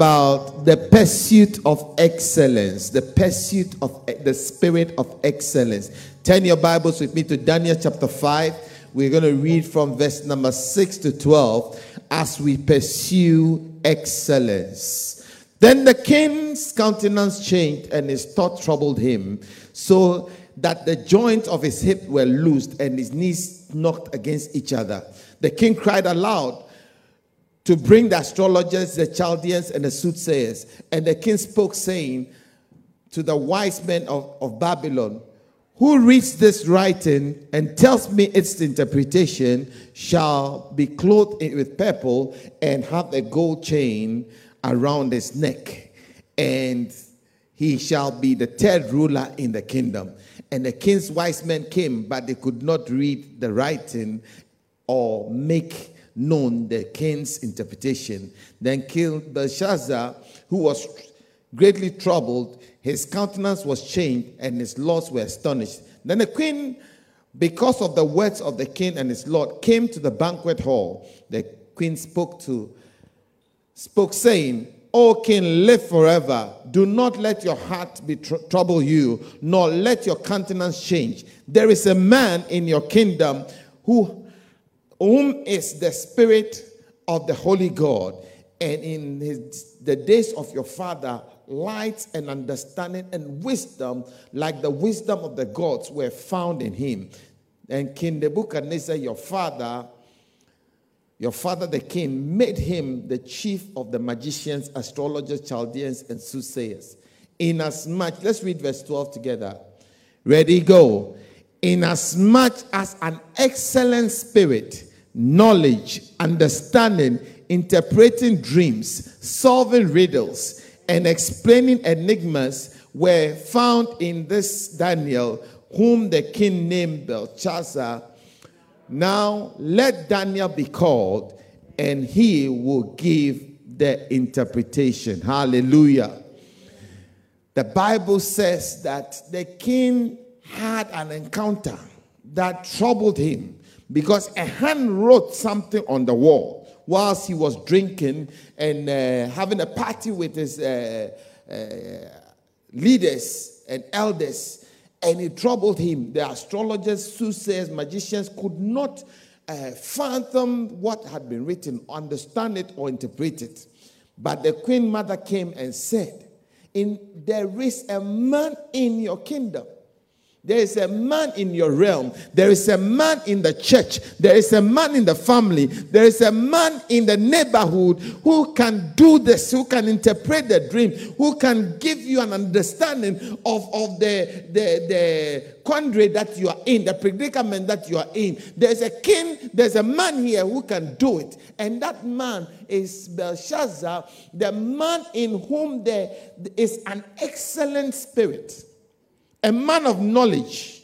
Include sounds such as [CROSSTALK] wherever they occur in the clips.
about the pursuit of excellence, the pursuit of the spirit of excellence. Turn your Bibles with me to Daniel chapter 5. We're going to read from verse number 6 to 12 as we pursue excellence. Then the king's countenance changed and his thought troubled him, so that the joints of his hip were loosed and his knees knocked against each other. The king cried aloud to bring the astrologers, the Chaldeans, and the soothsayers. And the king spoke, saying to the wise men of, of Babylon, Who reads this writing and tells me its interpretation shall be clothed with purple and have a gold chain around his neck, and he shall be the third ruler in the kingdom. And the king's wise men came, but they could not read the writing or make known the king's interpretation. Then King Belshazzar, who was greatly troubled, his countenance was changed, and his lords were astonished. Then the queen, because of the words of the king and his lord, came to the banquet hall. The queen spoke to spoke, saying, O king, live forever. Do not let your heart be tr- trouble you, nor let your countenance change. There is a man in your kingdom who, whom is the spirit of the holy God, and in his, the days of your father, light and understanding and wisdom, like the wisdom of the gods, were found in him. And King Nebuchadnezzar, your father, your father, the king, made him the chief of the magicians, astrologers, Chaldeans, and soothsayers. Inasmuch, let's read verse 12 together. Ready, go. Inasmuch as an excellent spirit, knowledge, understanding, interpreting dreams, solving riddles, and explaining enigmas were found in this Daniel, whom the king named Belshazzar now let Daniel be called, and he will give the interpretation. Hallelujah. The Bible says that the king had an encounter that troubled him because a hand wrote something on the wall whilst he was drinking and uh, having a party with his uh, uh, leaders and elders and it troubled him. The astrologers, soothsayers, magicians could not uh, fathom what had been written, understand it, or interpret it. But the queen mother came and said, in, There is a man in your kingdom there is a man in your realm. There is a man in the church. There is a man in the family. There is a man in the neighborhood who can do this, who can interpret the dream, who can give you an understanding of, of the, the, the quandary that you are in, the predicament that you are in. There's a king, there's a man here who can do it. And that man is Belshazzar, the man in whom there is an excellent spirit a man of knowledge,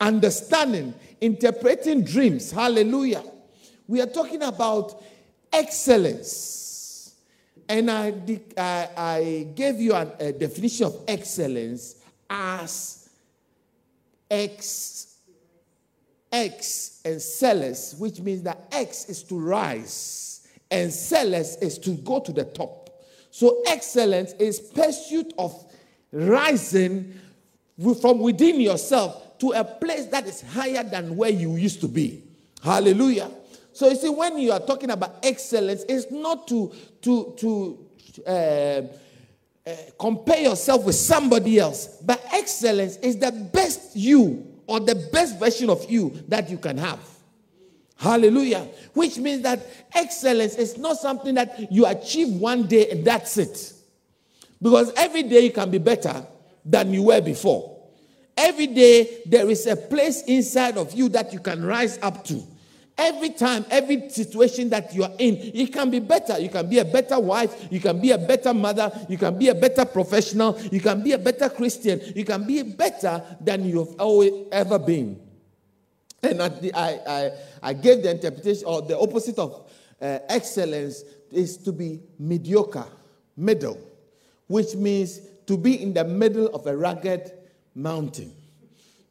understanding, interpreting dreams. Hallelujah. We are talking about excellence. And I, I, I gave you a, a definition of excellence as X, X and celes, which means that X is to rise and celes is to go to the top. So excellence is pursuit of rising from within yourself to a place that is higher than where you used to be. Hallelujah. So you see, when you are talking about excellence, it's not to to to uh, uh, compare yourself with somebody else, but excellence is the best you or the best version of you that you can have. Hallelujah. Which means that excellence is not something that you achieve one day and that's it. Because every day you can be better, than you were before. Every day, there is a place inside of you that you can rise up to. Every time, every situation that you are in, it can be better. You can be a better wife. You can be a better mother. You can be a better professional. You can be a better Christian. You can be better than you've always ever been. And I, I, I gave the interpretation, or the opposite of uh, excellence is to be mediocre, middle, which means to be in the middle of a rugged mountain,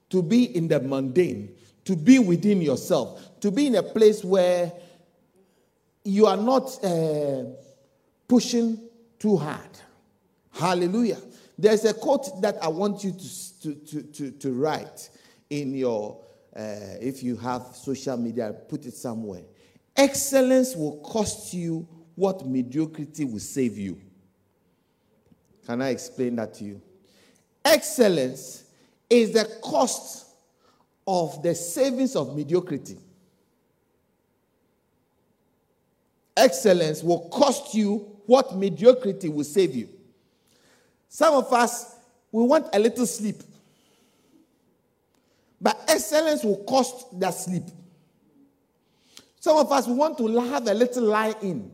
to be in the mundane, to be within yourself, to be in a place where you are not uh, pushing too hard. Hallelujah. There's a quote that I want you to, to, to, to, to write in your, uh, if you have social media, put it somewhere. Excellence will cost you what mediocrity will save you. Can I explain that to you? Excellence is the cost of the savings of mediocrity. Excellence will cost you what mediocrity will save you. Some of us, we want a little sleep. But excellence will cost that sleep. Some of us want to have a little lie in.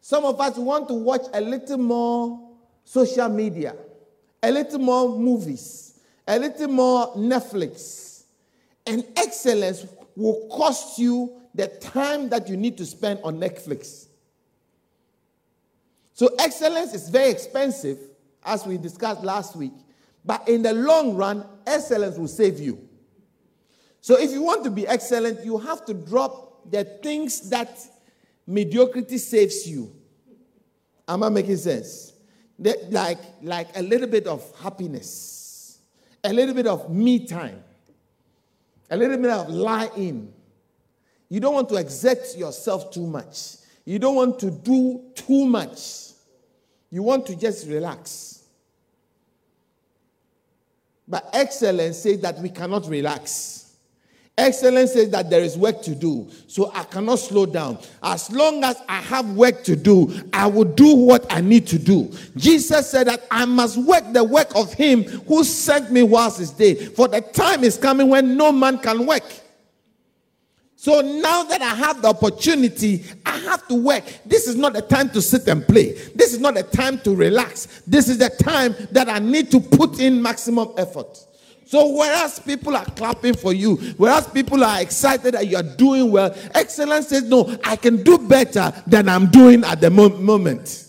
Some of us want to watch a little more social media, a little more movies, a little more Netflix. And excellence will cost you the time that you need to spend on Netflix. So, excellence is very expensive, as we discussed last week. But in the long run, excellence will save you. So, if you want to be excellent, you have to drop the things that mediocrity saves you. Am I making sense? Like, like a little bit of happiness, a little bit of me time, a little bit of lie in. You don't want to exert yourself too much. You don't want to do too much. You want to just relax. But excellence says that we cannot relax. Excellence says that there is work to do, so I cannot slow down. As long as I have work to do, I will do what I need to do. Jesus said that I must work the work of Him who sent me whilst His day, for the time is coming when no man can work. So now that I have the opportunity, I have to work. This is not the time to sit and play. This is not the time to relax. This is the time that I need to put in maximum effort. So, whereas people are clapping for you, whereas people are excited that you are doing well, excellence says, No, I can do better than I'm doing at the mo- moment.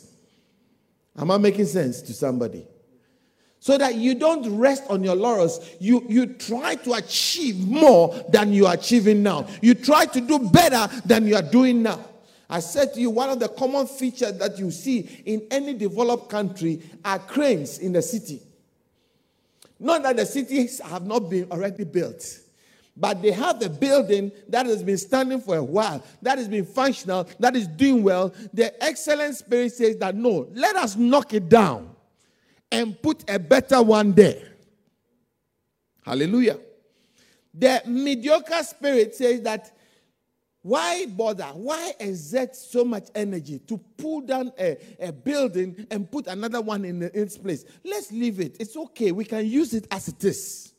Am I making sense to somebody? So that you don't rest on your laurels, you, you try to achieve more than you are achieving now. You try to do better than you are doing now. I said to you, one of the common features that you see in any developed country are cranes in the city. Not that the cities have not been already built, but they have a building that has been standing for a while, that has been functional, that is doing well. The excellent spirit says that no, let us knock it down and put a better one there. Hallelujah. The mediocre spirit says that why bother? Why exert so much energy to pull down a, a building and put another one in, its place? Let's leave it. It's okay. We can use it as it is.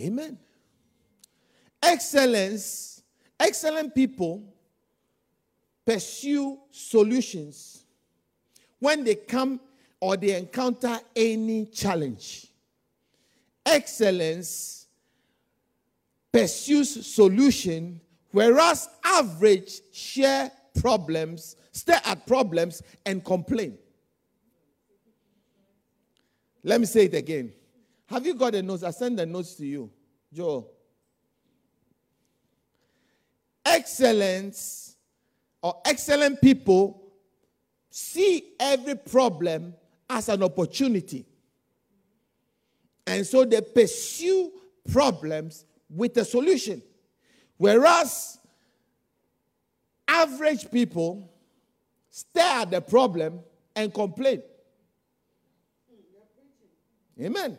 Amen. Excellence, excellent people pursue solutions when they come or they encounter any challenge. Excellence pursues solution, whereas average share problems, stare at problems, and complain. Let me say it again. Have you got the notes? I send the notes to you, Joe. Excellence or excellent people see every problem as an opportunity. And so they pursue problems with a solution. Whereas average people stare at the problem and complain. Amen.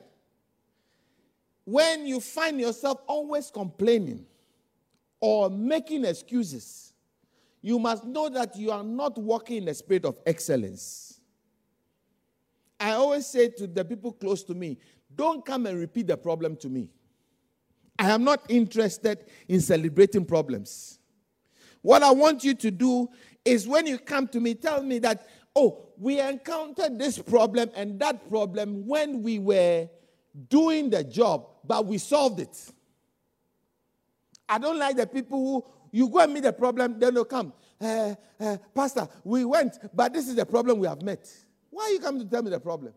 When you find yourself always complaining or making excuses, you must know that you are not walking in the spirit of excellence. I always say to the people close to me, don't come and repeat the problem to me. I am not interested in celebrating problems. What I want you to do is when you come to me, tell me that, oh, we encountered this problem and that problem when we were doing the job, but we solved it. I don't like the people who you go and meet the problem, then they'll come. Uh, uh, Pastor, we went, but this is the problem we have met. Why are you coming to tell me the problem?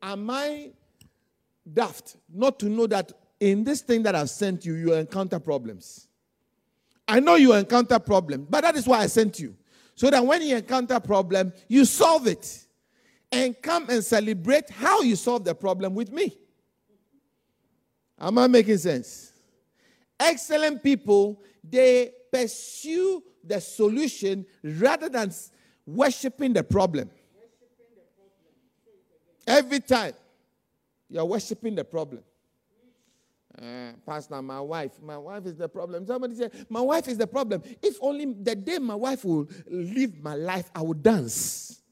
Am I daft not to know that in this thing that I've sent you, you encounter problems. I know you encounter problems, but that is why I sent you. So that when you encounter problem, you solve it. And come and celebrate how you solve the problem with me. Am I making sense? Excellent people, they pursue the solution rather than worshiping the problem. Every time you're worshiping the problem. Uh, Pastor, my wife, my wife is the problem. Somebody said, My wife is the problem. If only the day my wife will live my life, I will dance.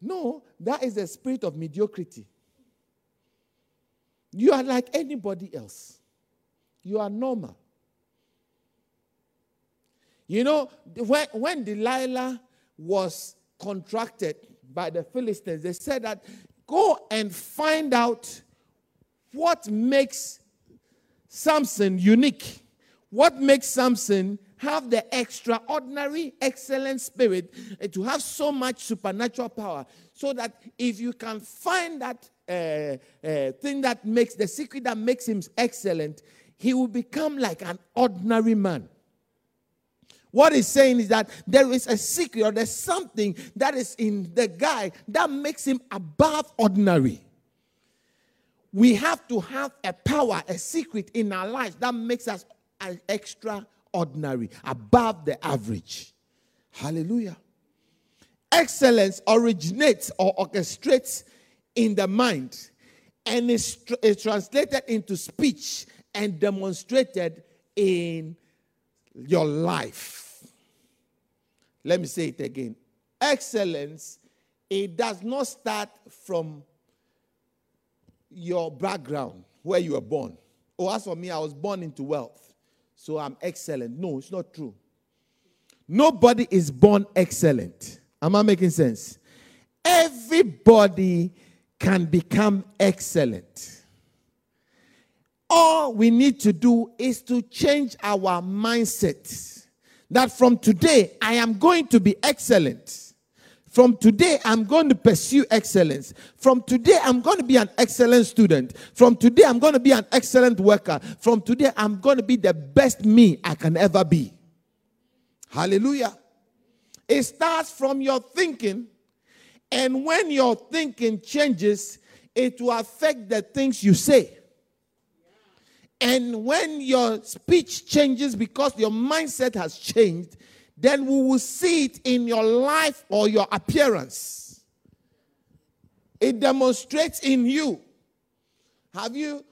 No, that is the spirit of mediocrity. You are like anybody else, you are normal. You know, when, when Delilah was contracted by the Philistines, they said that go and find out what makes Samson unique. What makes Samson have the extraordinary, excellent spirit and to have so much supernatural power? So that if you can find that uh, uh, thing that makes the secret that makes him excellent, he will become like an ordinary man. What he's saying is that there is a secret or there's something that is in the guy that makes him above ordinary. We have to have a power, a secret in our lives that makes us extraordinary, above the average. Hallelujah. Excellence originates or orchestrates in the mind and is, is translated into speech and demonstrated in your life. Let me say it again. Excellence, it does not start from your background, where you were born. Oh, as for me, I was born into wealth, so I'm excellent. No, it's not true. Nobody is born excellent. Am I making sense? Everybody can become excellent. All we need to do is to change our mindset that from today I am going to be excellent. From today, I'm going to pursue excellence. From today, I'm going to be an excellent student. From today, I'm going to be an excellent worker. From today, I'm going to be the best me I can ever be. Hallelujah. It starts from your thinking, and when your thinking changes, it will affect the things you say. And when your speech changes because your mindset has changed, then we will see it in your life or your appearance. It demonstrates in you. Have you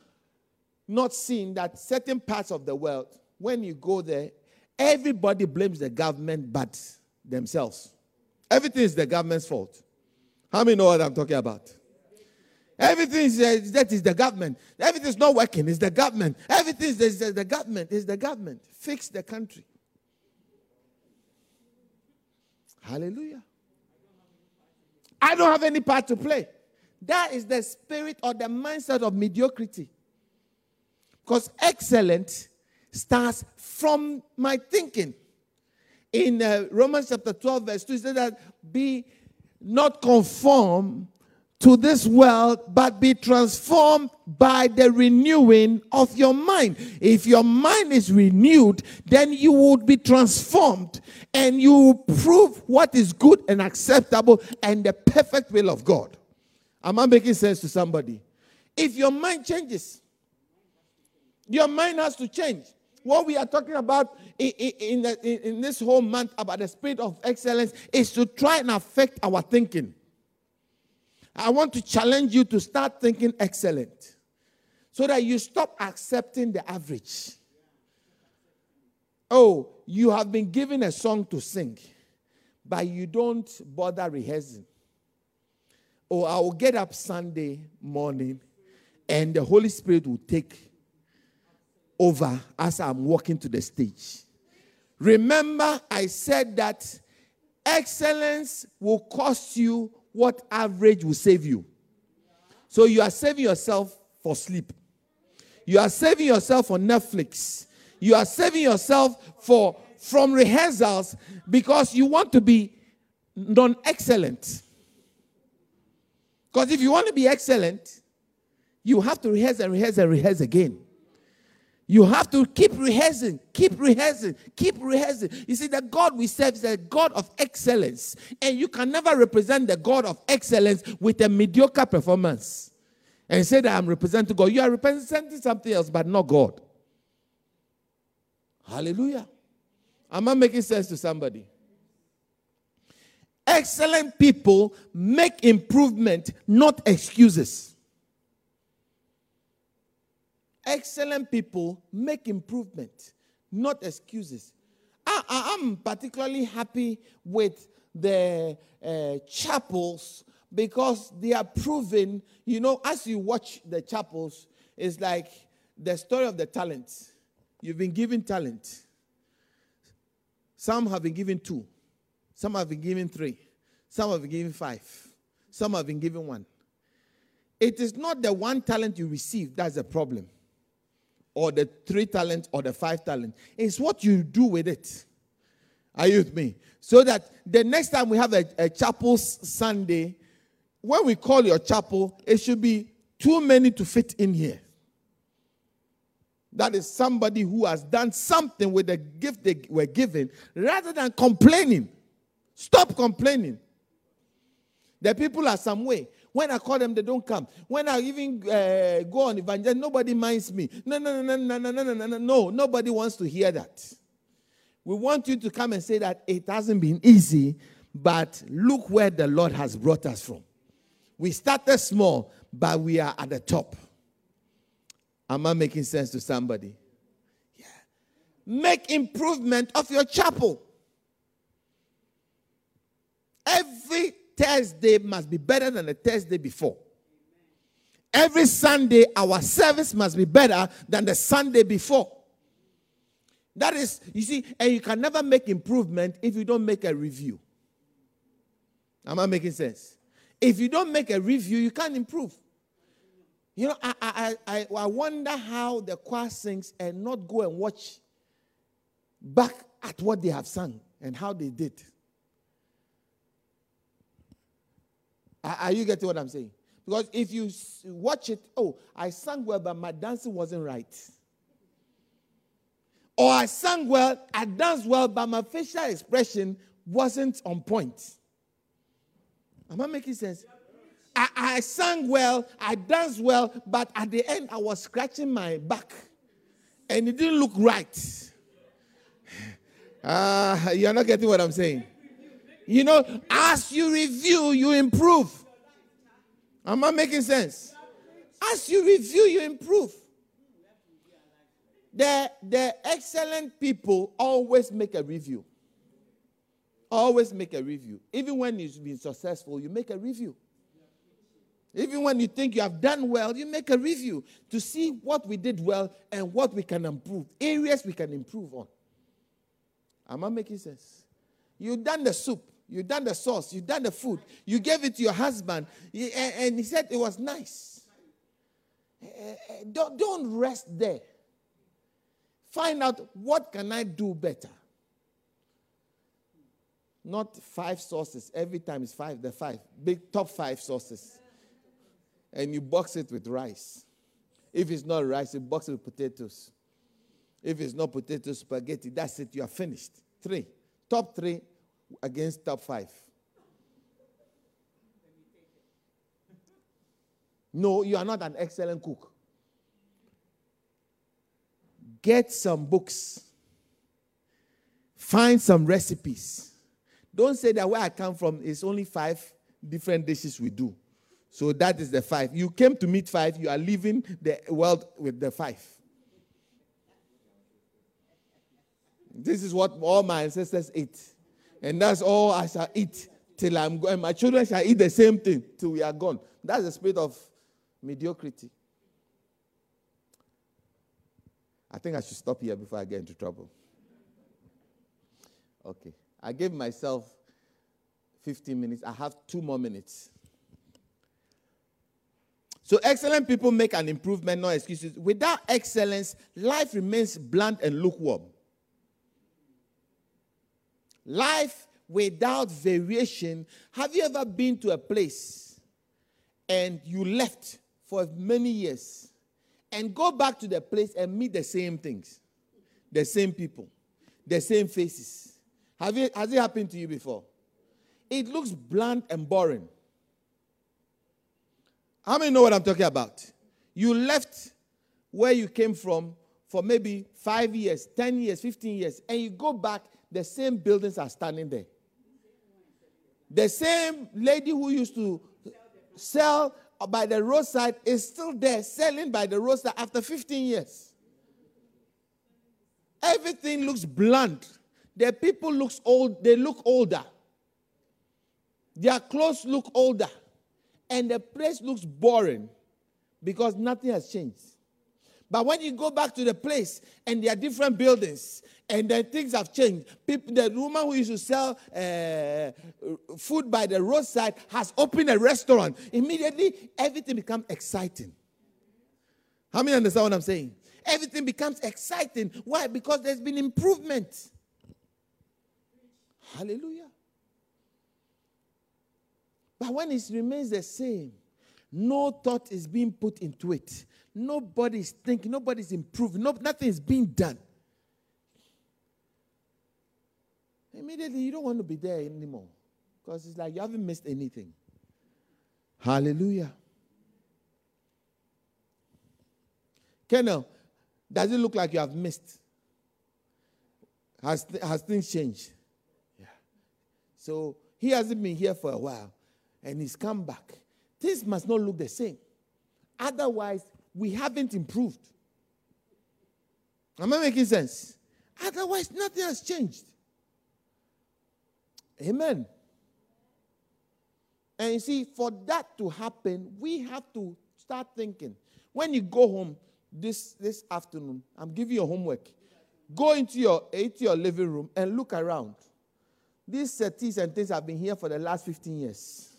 not seen that certain parts of the world, when you go there, everybody blames the government but themselves? Everything is the government's fault. How many know what I'm talking about? Everything is, uh, that is the government. Everything is not working. It's the government. Everything is the, the government. It's the government. Fix the country. Hallelujah. I don't have any part to play. That is the spirit or the mindset of mediocrity. Because excellence starts from my thinking. In uh, Romans chapter 12, verse 2, it says that be not conformed to this world, but be transformed by the renewing of your mind. If your mind is renewed, then you would be transformed and you will prove what is good and acceptable and the perfect will of God. Am I making sense to somebody? If your mind changes, your mind has to change. What we are talking about in, in, the, in this whole month about the spirit of excellence is to try and affect our thinking. I want to challenge you to start thinking excellent so that you stop accepting the average. Oh, you have been given a song to sing, but you don't bother rehearsing. Oh, I will get up Sunday morning and the Holy Spirit will take over as I'm walking to the stage. Remember, I said that excellence will cost you what average will save you. So you are saving yourself for sleep. You are saving yourself for Netflix. You are saving yourself for from rehearsals because you want to be non-excellent. Because if you want to be excellent, you have to rehearse and rehearse and rehearse again. You have to keep rehearsing, keep rehearsing, keep rehearsing. You see, the God we serve is a God of excellence. And you can never represent the God of excellence with a mediocre performance and say that I'm representing God. You are representing something else, but not God. Hallelujah. Am I making sense to somebody? Excellent people make improvement, not excuses. Excellent people make improvement, not excuses. I, am particularly happy with the uh, chapels because they are proven, you know, as you watch the chapels, it's like the story of the talents. You've been given talent. Some have been given two. Some have been given three. Some have been given five. Some have been given one. It is not the one talent you receive that's the problem, or the three talents, or the five talents. It's what you do with it. Are you with me? So that the next time we have a, a chapel Sunday, when we call your chapel, it should be too many to fit in here. That is somebody who has done something with the gift they were given rather than complaining. Stop complaining. The people are some way. When I call them, they don't come. When I even uh, go on evangelism, nobody minds me. No, no, no, no, no, no, no, no, no, no. Nobody wants to hear that. We want you to come and say that it hasn't been easy, but look where the Lord has brought us from. We started small, but we are at the top. Am I making sense to somebody? Yeah. Make improvement of your chapel. Every Thursday must be better than the Thursday before. Every Sunday, our service must be better than the Sunday before. That is, you see, and you can never make improvement if you don't make a review. Am I making sense? If you don't make a review, you can't improve. You know, I, I, I, I wonder how the choir sings and not go and watch back at what they have sung and how they did. Are you getting what I'm saying? Because if you watch it, oh, I sang well, but my dancing wasn't right. Or I sang well, I danced well, but my facial expression wasn't on point. Am I making sense? I, I sang well, I danced well, but at the end I was scratching my back and it didn't look right. Uh, [SIGHS] you're not getting what I'm saying. You know, as you review, you improve. Am I making sense? As you review, you improve. The, the excellent people always make a review. Always make a review. Even when you've been successful, you make a review. Even when you think you have done well, you make a review to see what we did well and what we can improve, areas we can improve on. Am I making sense? You've done the soup, you've done the sauce, you've done the food, you gave it to your husband, and he said it was nice. Eh, eh, don't, don't rest there. Find out what can I do better. Not five sauces Every time it's five, the five. Big top five sauces, and you box it with rice. If it's not rice, you box it with potatoes. If it's not potato spaghetti, that's it. You are finished. Three. Top three against top five. No, you are not an excellent cook. Get some books. Find some recipes. Don't say that where I come from is only five different dishes we do. So that is the five. You came to meet five, you are leaving the world with the five. This is what all my ancestors ate. And that's all I shall eat till I'm gone. My children shall eat the same thing till we are gone. That's the spirit of mediocrity. I think I should stop here before I get into trouble. Okay. I gave myself 15 minutes. I have two more minutes. So excellent people make an improvement, no excuses. Without excellence, life remains bland and lukewarm. Life without variation. Have you ever been to a place and you left for many years and go back to the place and meet the same things, the same people, the same faces. Have you, has it happened to you before? It looks bland and boring. How many know what I'm talking about? You left where you came from for maybe five years, 10 years, 15 years, and you go back, the same buildings are standing there. The same lady who used to sell by the roadside is still there selling by the roadside after 15 years. Everything looks bland. The people looks old, they look older. Their clothes look older. And the place looks boring because nothing has changed. But when you go back to the place and there are different buildings and then things have changed, people, the woman who used to sell uh, food by the roadside has opened a restaurant. Immediately, everything becomes exciting. How many understand what I'm saying? Everything becomes exciting. Why? Because there's been improvement. Hallelujah. But when it remains the same, no thought is being put into it. Nobody's thinking, nobody's improving, no, nothing is being done. Immediately, you don't want to be there anymore because it's like you haven't missed anything. Hallelujah. Colonel, does it look like you have missed? Has, has things changed? Yeah. So he hasn't been here for a while and he's come back. Things must not look the same. Otherwise, we haven't improved. Am I making sense? Otherwise, nothing has changed. Amen. And you see, for that to happen, we have to start thinking. When you go home this, this afternoon, I'm giving you homework. Go into your, into your living room and look around. These settees and things have been here for the last 15 years.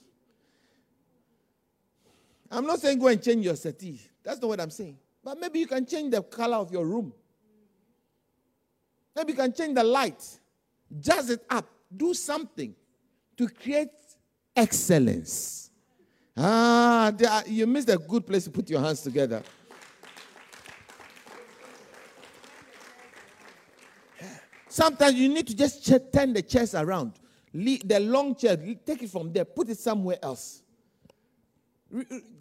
I'm not saying go and change your settee. That's not what I'm saying. But maybe you can change the color of your room. Maybe you can change the light, jazz it up, do something to create excellence. Ah, are, you missed a good place to put your hands together. Sometimes you need to just turn the chairs around. the long chair, take it from there, put it somewhere else.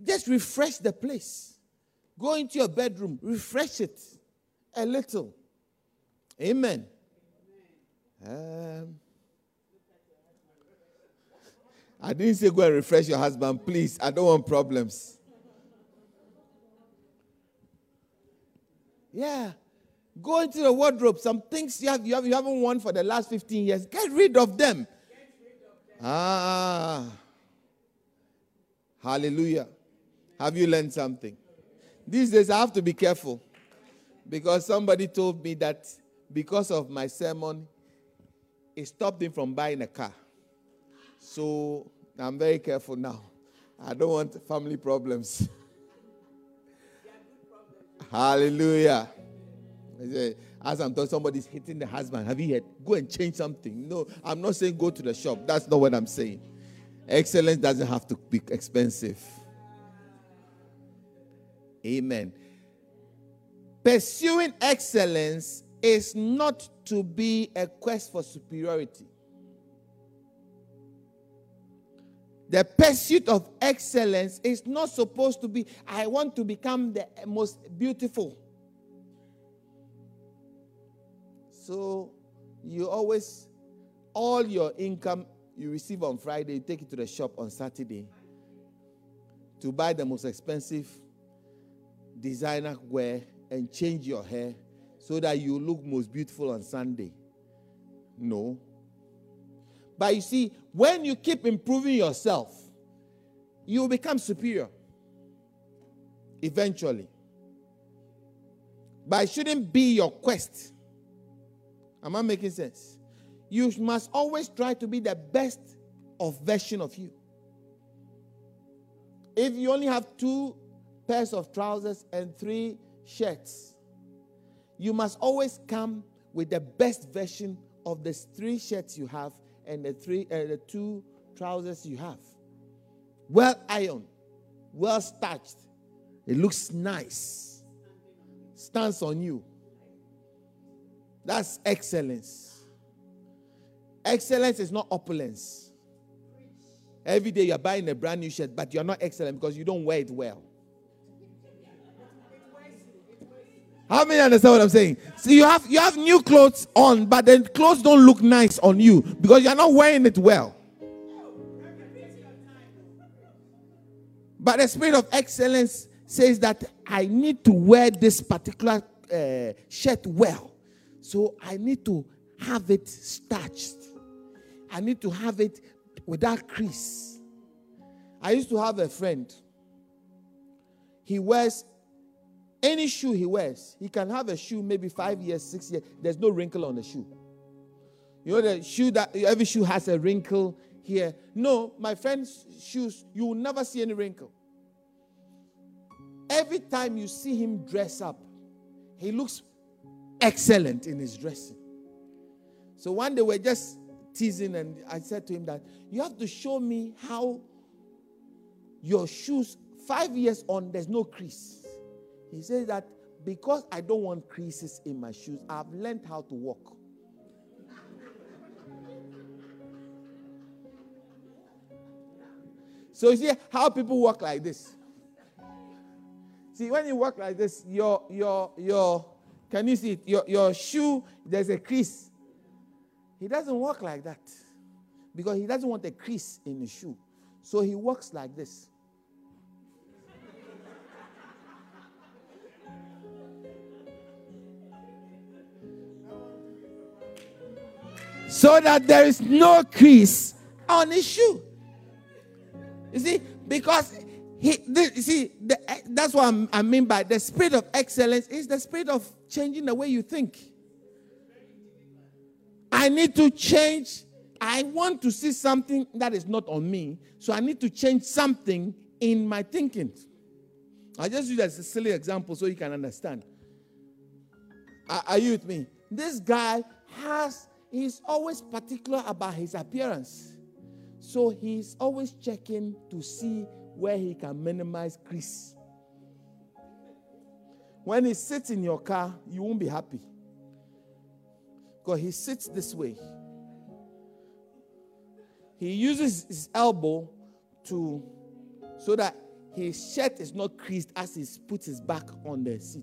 Just refresh the place. Go into your bedroom, refresh it a little. Amen. Um, I didn't say go and refresh your husband, please. I don't want problems. Yeah. Go into the wardrobe. Some things you, have, you, have, you haven't worn for the last 15 years. Get rid of them. Rid of them. Ah. Hallelujah. Have you learned something? These days I have to be careful because somebody told me that because of my sermon, it stopped him from buying a car. So I'm very careful now. I don't want family problems. Hallelujah. As I'm talking, somebody's hitting the husband. Have you heard? Go and change something. No, I'm not saying go to the shop. That's not what I'm saying. Excellence doesn't have to be expensive. Amen. Pursuing excellence is not to be a quest for superiority. The pursuit of excellence is not supposed to be, I want to become the most beautiful. So you always, all your income you receive on Friday, you take it to the shop on Saturday to buy the most expensive designer wear and change your hair so that you look most beautiful on Sunday. No. But you see, when you keep improving yourself, you will become superior eventually. But it shouldn't be your quest. Am I making sense? You must always try to be the best of version of you. If you only have two pairs of trousers and three shirts, you must always come with the best version of the three shirts you have and the three uh, the two trousers you have. Well ironed, well starched. It looks nice. stands on you. That's excellence. Excellence is not opulence. Every day you're buying a brand new shirt, but you're not excellent because you don't wear it well. How many understand what I'm saying? See, so you have you have new clothes on, but the clothes don't look nice on you because you're not wearing it well. But the spirit of excellence says that I need to wear this particular uh, shirt well. So I need to have it starched. I need to have it without crease. I used to have a friend. He wears any shoe he wears. He can have a shoe maybe five years, six years. There's no wrinkle on the shoe. You know the shoe that every shoe has a wrinkle here. No, my friend's shoes, you will never see any wrinkle. Every time you see him dress up, he looks excellent in his dressing. So one day we're just teasing, and I said to him that you have to show me how your shoes, five years on, there's no crease. He says that because I don't want creases in my shoes, I've learned how to walk. [LAUGHS] so you see how people walk like this. See, when you walk like this, your your your can you see it? Your your shoe, there's a crease. He doesn't walk like that. Because he doesn't want a crease in his shoe. So he walks like this. so that there is no crease on his shoe. You see, because he, you see, the, that's what i mean by the spirit of excellence is the spirit of changing the way you think. I need to change. I want to see something that is not on me, so I need to change something in my thinking. I just use as a silly example so you can understand. Are, are you with me? This guy has, he's always particular about his appearance. So he's always checking to see where he can minimize grease. When he sits in your car, you won't be happy. Because he sits this way. He uses his elbow to so that his shirt is not creased as he puts his back on the seat.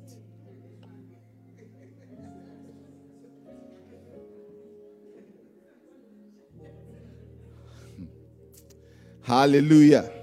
Hallelujah.